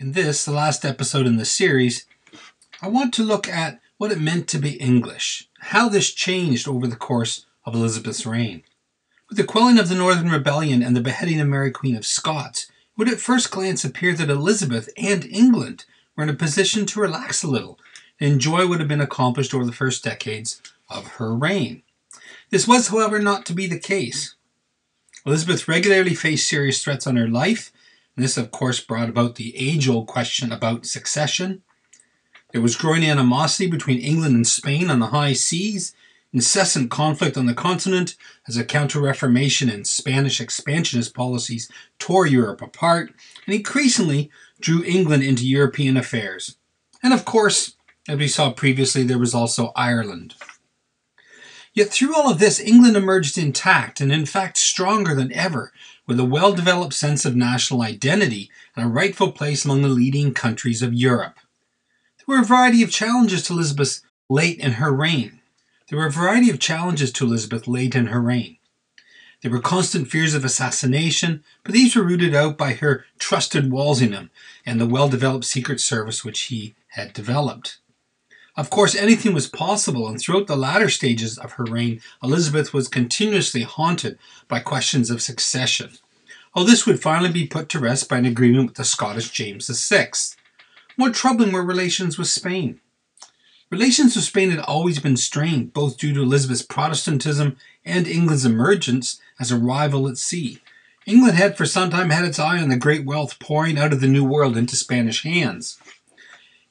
In this, the last episode in the series, I want to look at what it meant to be English, how this changed over the course of Elizabeth's reign. With the quelling of the Northern Rebellion and the beheading of Mary Queen of Scots, it would at first glance appear that Elizabeth and England were in a position to relax a little, and enjoy what had been accomplished over the first decades of her reign. This was, however, not to be the case. Elizabeth regularly faced serious threats on her life, this, of course, brought about the age old question about succession. There was growing animosity between England and Spain on the high seas, incessant conflict on the continent as a counter Reformation and Spanish expansionist policies tore Europe apart and increasingly drew England into European affairs. And of course, as we saw previously, there was also Ireland. Yet through all of this, England emerged intact and in fact stronger than ever, with a well developed sense of national identity and a rightful place among the leading countries of Europe. There were a variety of challenges to Elizabeth late in her reign. There were a variety of challenges to Elizabeth late in her reign. There were constant fears of assassination, but these were rooted out by her trusted Walsingham and the well developed Secret Service which he had developed. Of course, anything was possible, and throughout the latter stages of her reign, Elizabeth was continuously haunted by questions of succession. All this would finally be put to rest by an agreement with the Scottish James VI. More troubling were relations with Spain. Relations with Spain had always been strained, both due to Elizabeth's Protestantism and England's emergence as a rival at sea. England had for some time had its eye on the great wealth pouring out of the New World into Spanish hands.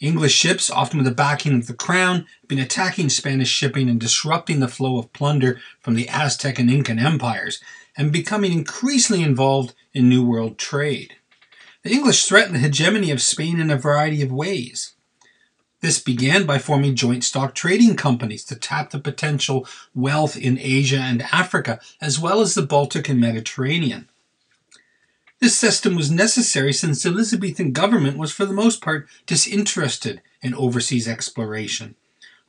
English ships, often with the backing of the crown, had been attacking Spanish shipping and disrupting the flow of plunder from the Aztec and Incan empires, and becoming increasingly involved in New World trade. The English threatened the hegemony of Spain in a variety of ways. This began by forming joint stock trading companies to tap the potential wealth in Asia and Africa, as well as the Baltic and Mediterranean. This system was necessary since the Elizabethan government was for the most part disinterested in overseas exploration,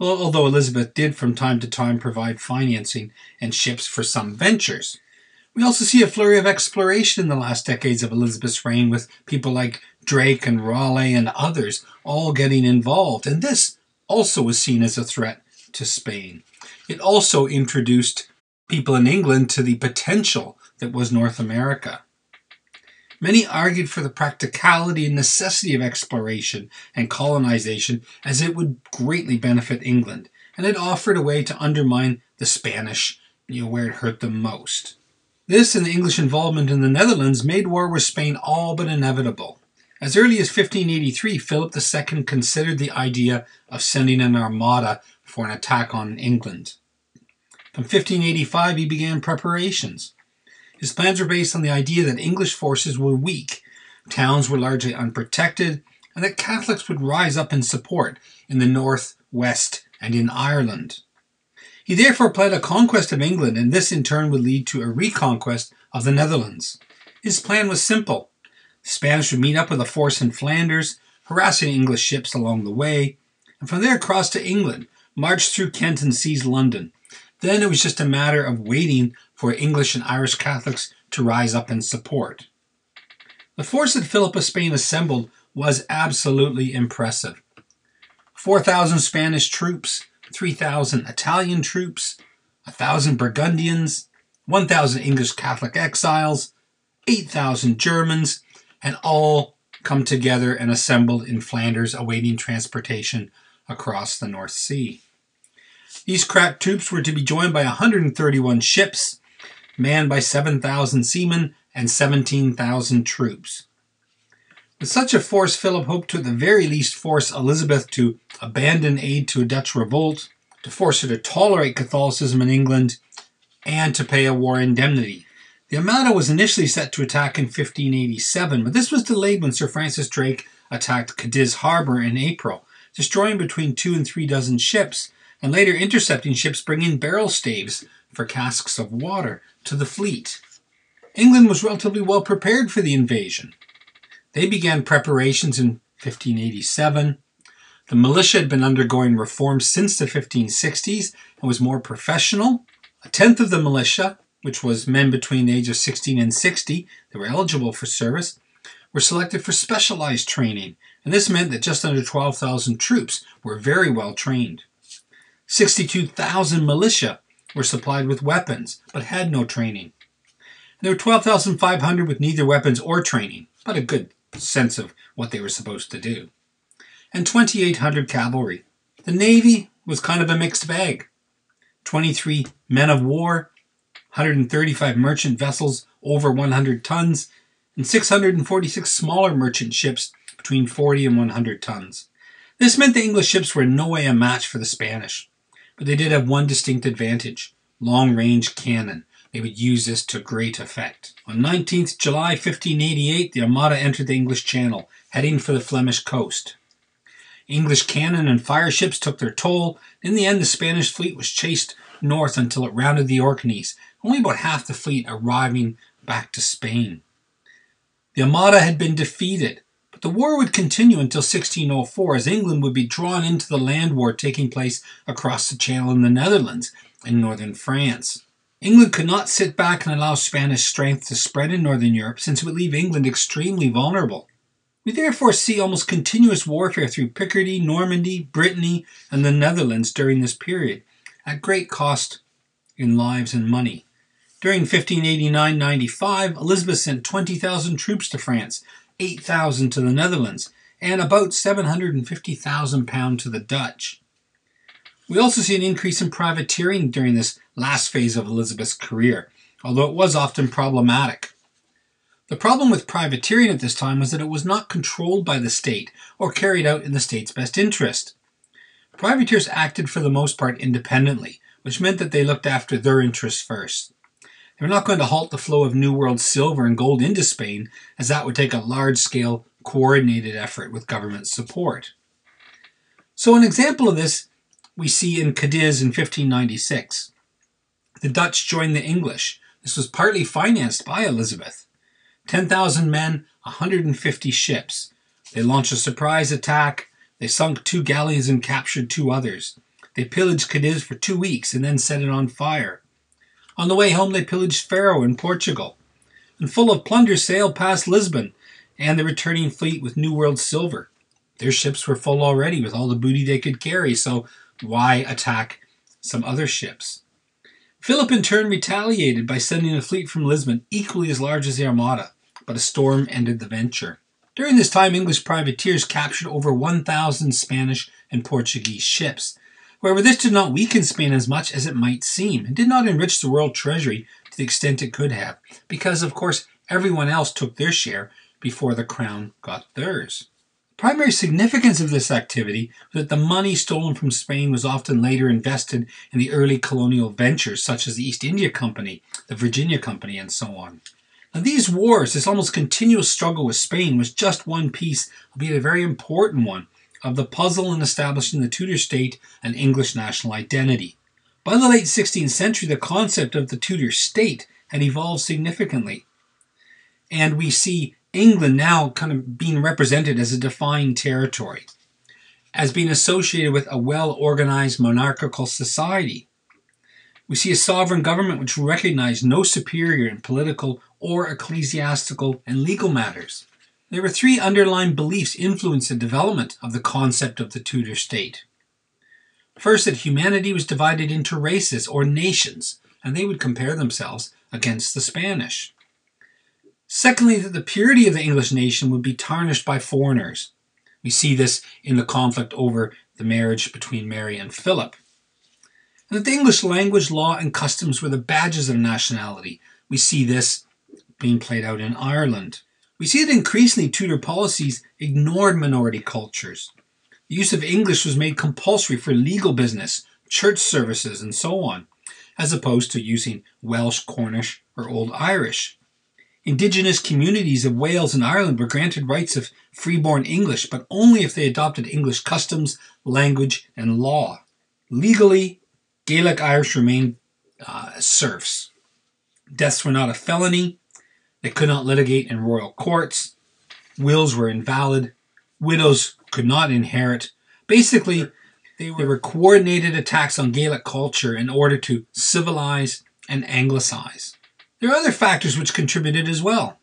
although Elizabeth did from time to time provide financing and ships for some ventures. We also see a flurry of exploration in the last decades of Elizabeth's reign with people like Drake and Raleigh and others all getting involved, and this also was seen as a threat to Spain. It also introduced people in England to the potential that was North America. Many argued for the practicality and necessity of exploration and colonization as it would greatly benefit England, and it offered a way to undermine the Spanish, you know, where it hurt them most. This and the English involvement in the Netherlands made war with Spain all but inevitable. As early as 1583, Philip II considered the idea of sending an armada for an attack on England. From 1585, he began preparations. His plans were based on the idea that English forces were weak, towns were largely unprotected, and that Catholics would rise up in support in the north, west, and in Ireland. He therefore planned a conquest of England, and this in turn would lead to a reconquest of the Netherlands. His plan was simple. The Spanish would meet up with a force in Flanders, harassing English ships along the way, and from there cross to England, march through Kent and seize London. Then it was just a matter of waiting for English and Irish Catholics to rise up in support. The force that Philip of Spain assembled was absolutely impressive. 4,000 Spanish troops, 3,000 Italian troops, 1,000 Burgundians, 1,000 English Catholic exiles, 8,000 Germans, and all come together and assembled in Flanders awaiting transportation across the North Sea. These crack troops were to be joined by 131 ships, manned by 7,000 seamen and 17,000 troops. With such a force, Philip hoped to at the very least force Elizabeth to abandon aid to a Dutch revolt, to force her to tolerate Catholicism in England, and to pay a war indemnity. The Armada was initially set to attack in 1587, but this was delayed when Sir Francis Drake attacked Cadiz Harbor in April, destroying between two and three dozen ships, and later intercepting ships bringing barrel staves for casks of water to the fleet. England was relatively well prepared for the invasion. They began preparations in 1587. The militia had been undergoing reform since the 1560s and was more professional. A tenth of the militia, which was men between the age of 16 and 60 that were eligible for service, were selected for specialized training, and this meant that just under 12,000 troops were very well trained. 62,000 militia were supplied with weapons, but had no training. There were 12,500 with neither weapons or training, but a good sense of what they were supposed to do. And 2,800 cavalry. The Navy was kind of a mixed bag. 23 men of war, 135 merchant vessels over 100 tons, and 646 smaller merchant ships between 40 and 100 tons. This meant the English ships were in no way a match for the Spanish, but they did have one distinct advantage long range cannon. They would use this to great effect. On 19th July 1588, the Armada entered the English Channel, heading for the Flemish coast. English cannon and fire ships took their toll. In the end, the Spanish fleet was chased north until it rounded the Orkneys, only about half the fleet arriving back to Spain. The Armada had been defeated, but the war would continue until 1604 as England would be drawn into the land war taking place across the Channel in the Netherlands and northern France. England could not sit back and allow Spanish strength to spread in northern Europe since it would leave England extremely vulnerable. We therefore see almost continuous warfare through Picardy, Normandy, Brittany, and the Netherlands during this period, at great cost in lives and money. During 1589-95, Elizabeth sent 20,000 troops to France, 8,000 to the Netherlands, and about 750,000 pounds to the Dutch. We also see an increase in privateering during this last phase of Elizabeth's career, although it was often problematic. The problem with privateering at this time was that it was not controlled by the state or carried out in the state's best interest. Privateers acted for the most part independently, which meant that they looked after their interests first. They were not going to halt the flow of New World silver and gold into Spain, as that would take a large scale, coordinated effort with government support. So, an example of this we see in Cadiz in 1596. The Dutch joined the English. This was partly financed by Elizabeth. 10,000 men, 150 ships. They launched a surprise attack. They sunk two galleys and captured two others. They pillaged Cadiz for two weeks and then set it on fire. On the way home, they pillaged Faro in Portugal, and full of plunder sailed past Lisbon and the returning fleet with New World silver. Their ships were full already with all the booty they could carry, so why attack some other ships? Philip in turn retaliated by sending a fleet from Lisbon equally as large as the Armada, but a storm ended the venture. During this time, English privateers captured over 1,000 Spanish and Portuguese ships, However, this did not weaken Spain as much as it might seem, and did not enrich the world treasury to the extent it could have, because, of course, everyone else took their share before the crown got theirs. The primary significance of this activity was that the money stolen from Spain was often later invested in the early colonial ventures such as the East India Company, the Virginia Company, and so on. Now, these wars, this almost continuous struggle with Spain, was just one piece, albeit a very important one, of the puzzle in establishing the Tudor state and English national identity. By the late 16th century, the concept of the Tudor state had evolved significantly. And we see England now kind of being represented as a defined territory, as being associated with a well organized monarchical society. We see a sovereign government which recognized no superior in political or ecclesiastical and legal matters. There were three underlying beliefs influencing the development of the concept of the Tudor state. First, that humanity was divided into races or nations, and they would compare themselves against the Spanish. Secondly, that the purity of the English nation would be tarnished by foreigners. We see this in the conflict over the marriage between Mary and Philip. And that the English language, law, and customs were the badges of nationality. We see this being played out in Ireland. We see that increasingly Tudor policies ignored minority cultures. The use of English was made compulsory for legal business, church services, and so on, as opposed to using Welsh, Cornish, or Old Irish. Indigenous communities of Wales and Ireland were granted rights of freeborn English, but only if they adopted English customs, language, and law. Legally, Gaelic Irish remained uh, serfs. Deaths were not a felony, they could not litigate in royal courts. Wills were invalid. Widows could not inherit. Basically, they were coordinated attacks on Gaelic culture in order to civilize and anglicize. There are other factors which contributed as well.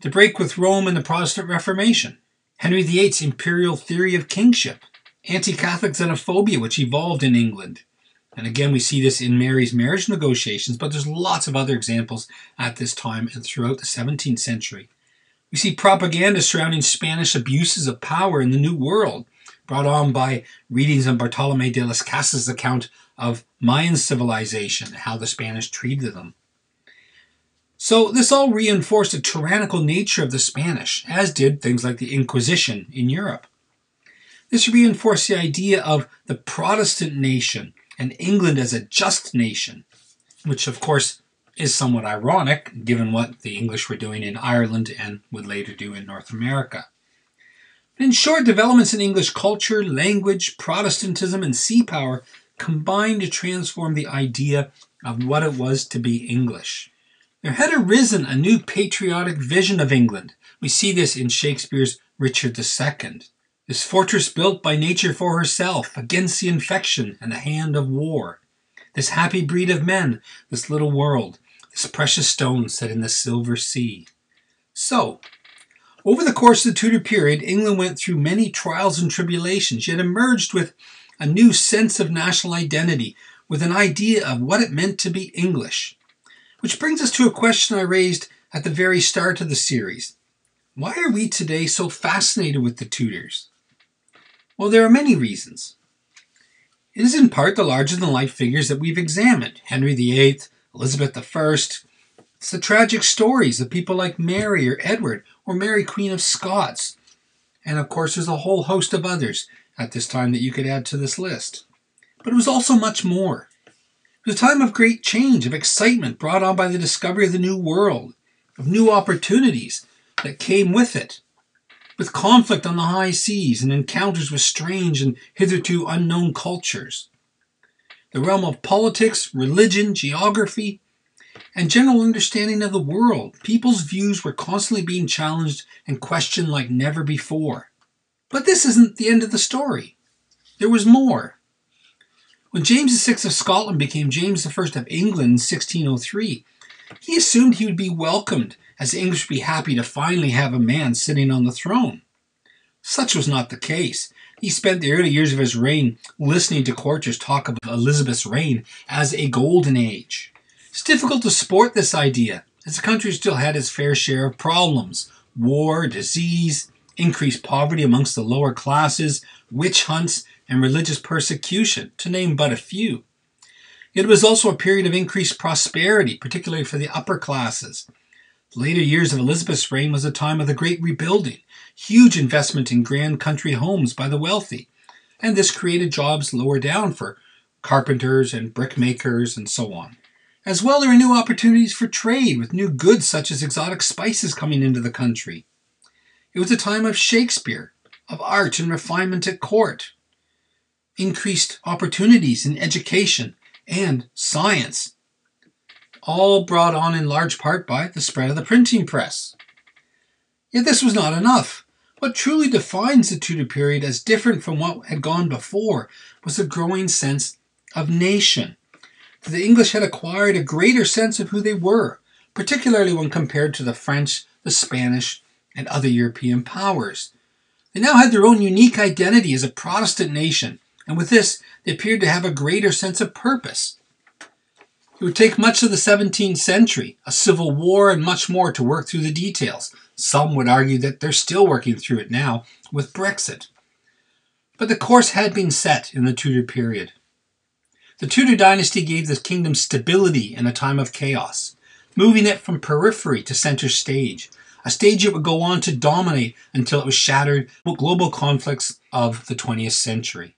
the break with Rome and the Protestant Reformation, Henry VIII's imperial theory of kingship, anti Catholic xenophobia, which evolved in England. And again, we see this in Mary's marriage negotiations, but there's lots of other examples at this time and throughout the 17th century. We see propaganda surrounding Spanish abuses of power in the New World, brought on by readings on Bartolome de las Casas' account of Mayan civilization, how the Spanish treated them. So this all reinforced the tyrannical nature of the Spanish, as did things like the Inquisition in Europe. This reinforced the idea of the Protestant nation and England as a just nation, which of course is somewhat ironic given what the English were doing in Ireland and would later do in North America. In short, developments in English culture, language, Protestantism, and sea power combined to transform the idea of what it was to be English. There had arisen a new patriotic vision of England. We see this in Shakespeare's Richard II. This fortress built by nature for herself against the infection and the hand of war. This happy breed of men, this little world, this precious stone set in the silver sea. So, over the course of the Tudor period, England went through many trials and tribulations, yet emerged with a new sense of national identity, with an idea of what it meant to be English. Which brings us to a question I raised at the very start of the series. Why are we today so fascinated with the Tudors? Well, there are many reasons. It is in part the larger than life figures that we've examined Henry VIII, Elizabeth I. It's the tragic stories of people like Mary or Edward or Mary, Queen of Scots. And of course, there's a whole host of others at this time that you could add to this list. But it was also much more. It was a time of great change, of excitement brought on by the discovery of the new world, of new opportunities that came with it, with conflict on the high seas and encounters with strange and hitherto unknown cultures. The realm of politics, religion, geography, and general understanding of the world, people's views were constantly being challenged and questioned like never before. But this isn't the end of the story. There was more. When James VI of Scotland became James I of England in 1603, he assumed he would be welcomed, as the English would be happy to finally have a man sitting on the throne. Such was not the case. He spent the early years of his reign listening to courtiers talk of Elizabeth's reign as a golden age. It's difficult to support this idea, as the country still had its fair share of problems war, disease, increased poverty amongst the lower classes, witch hunts, and religious persecution, to name but a few. It was also a period of increased prosperity, particularly for the upper classes. Later years of Elizabeth's reign was a time of the great rebuilding, huge investment in grand country homes by the wealthy, and this created jobs lower down for carpenters and brickmakers and so on. As well, there were new opportunities for trade with new goods such as exotic spices coming into the country. It was a time of Shakespeare, of art and refinement at court, increased opportunities in education and science, all brought on in large part by the spread of the printing press. Yet this was not enough. What truly defines the Tudor period as different from what had gone before was a growing sense of nation. The English had acquired a greater sense of who they were, particularly when compared to the French, the Spanish, and other European powers. They now had their own unique identity as a Protestant nation, and with this, they appeared to have a greater sense of purpose. It would take much of the 17th century, a civil war, and much more to work through the details. Some would argue that they're still working through it now with Brexit. But the course had been set in the Tudor period. The Tudor dynasty gave the kingdom stability in a time of chaos, moving it from periphery to center stage, a stage it would go on to dominate until it was shattered by global conflicts of the 20th century.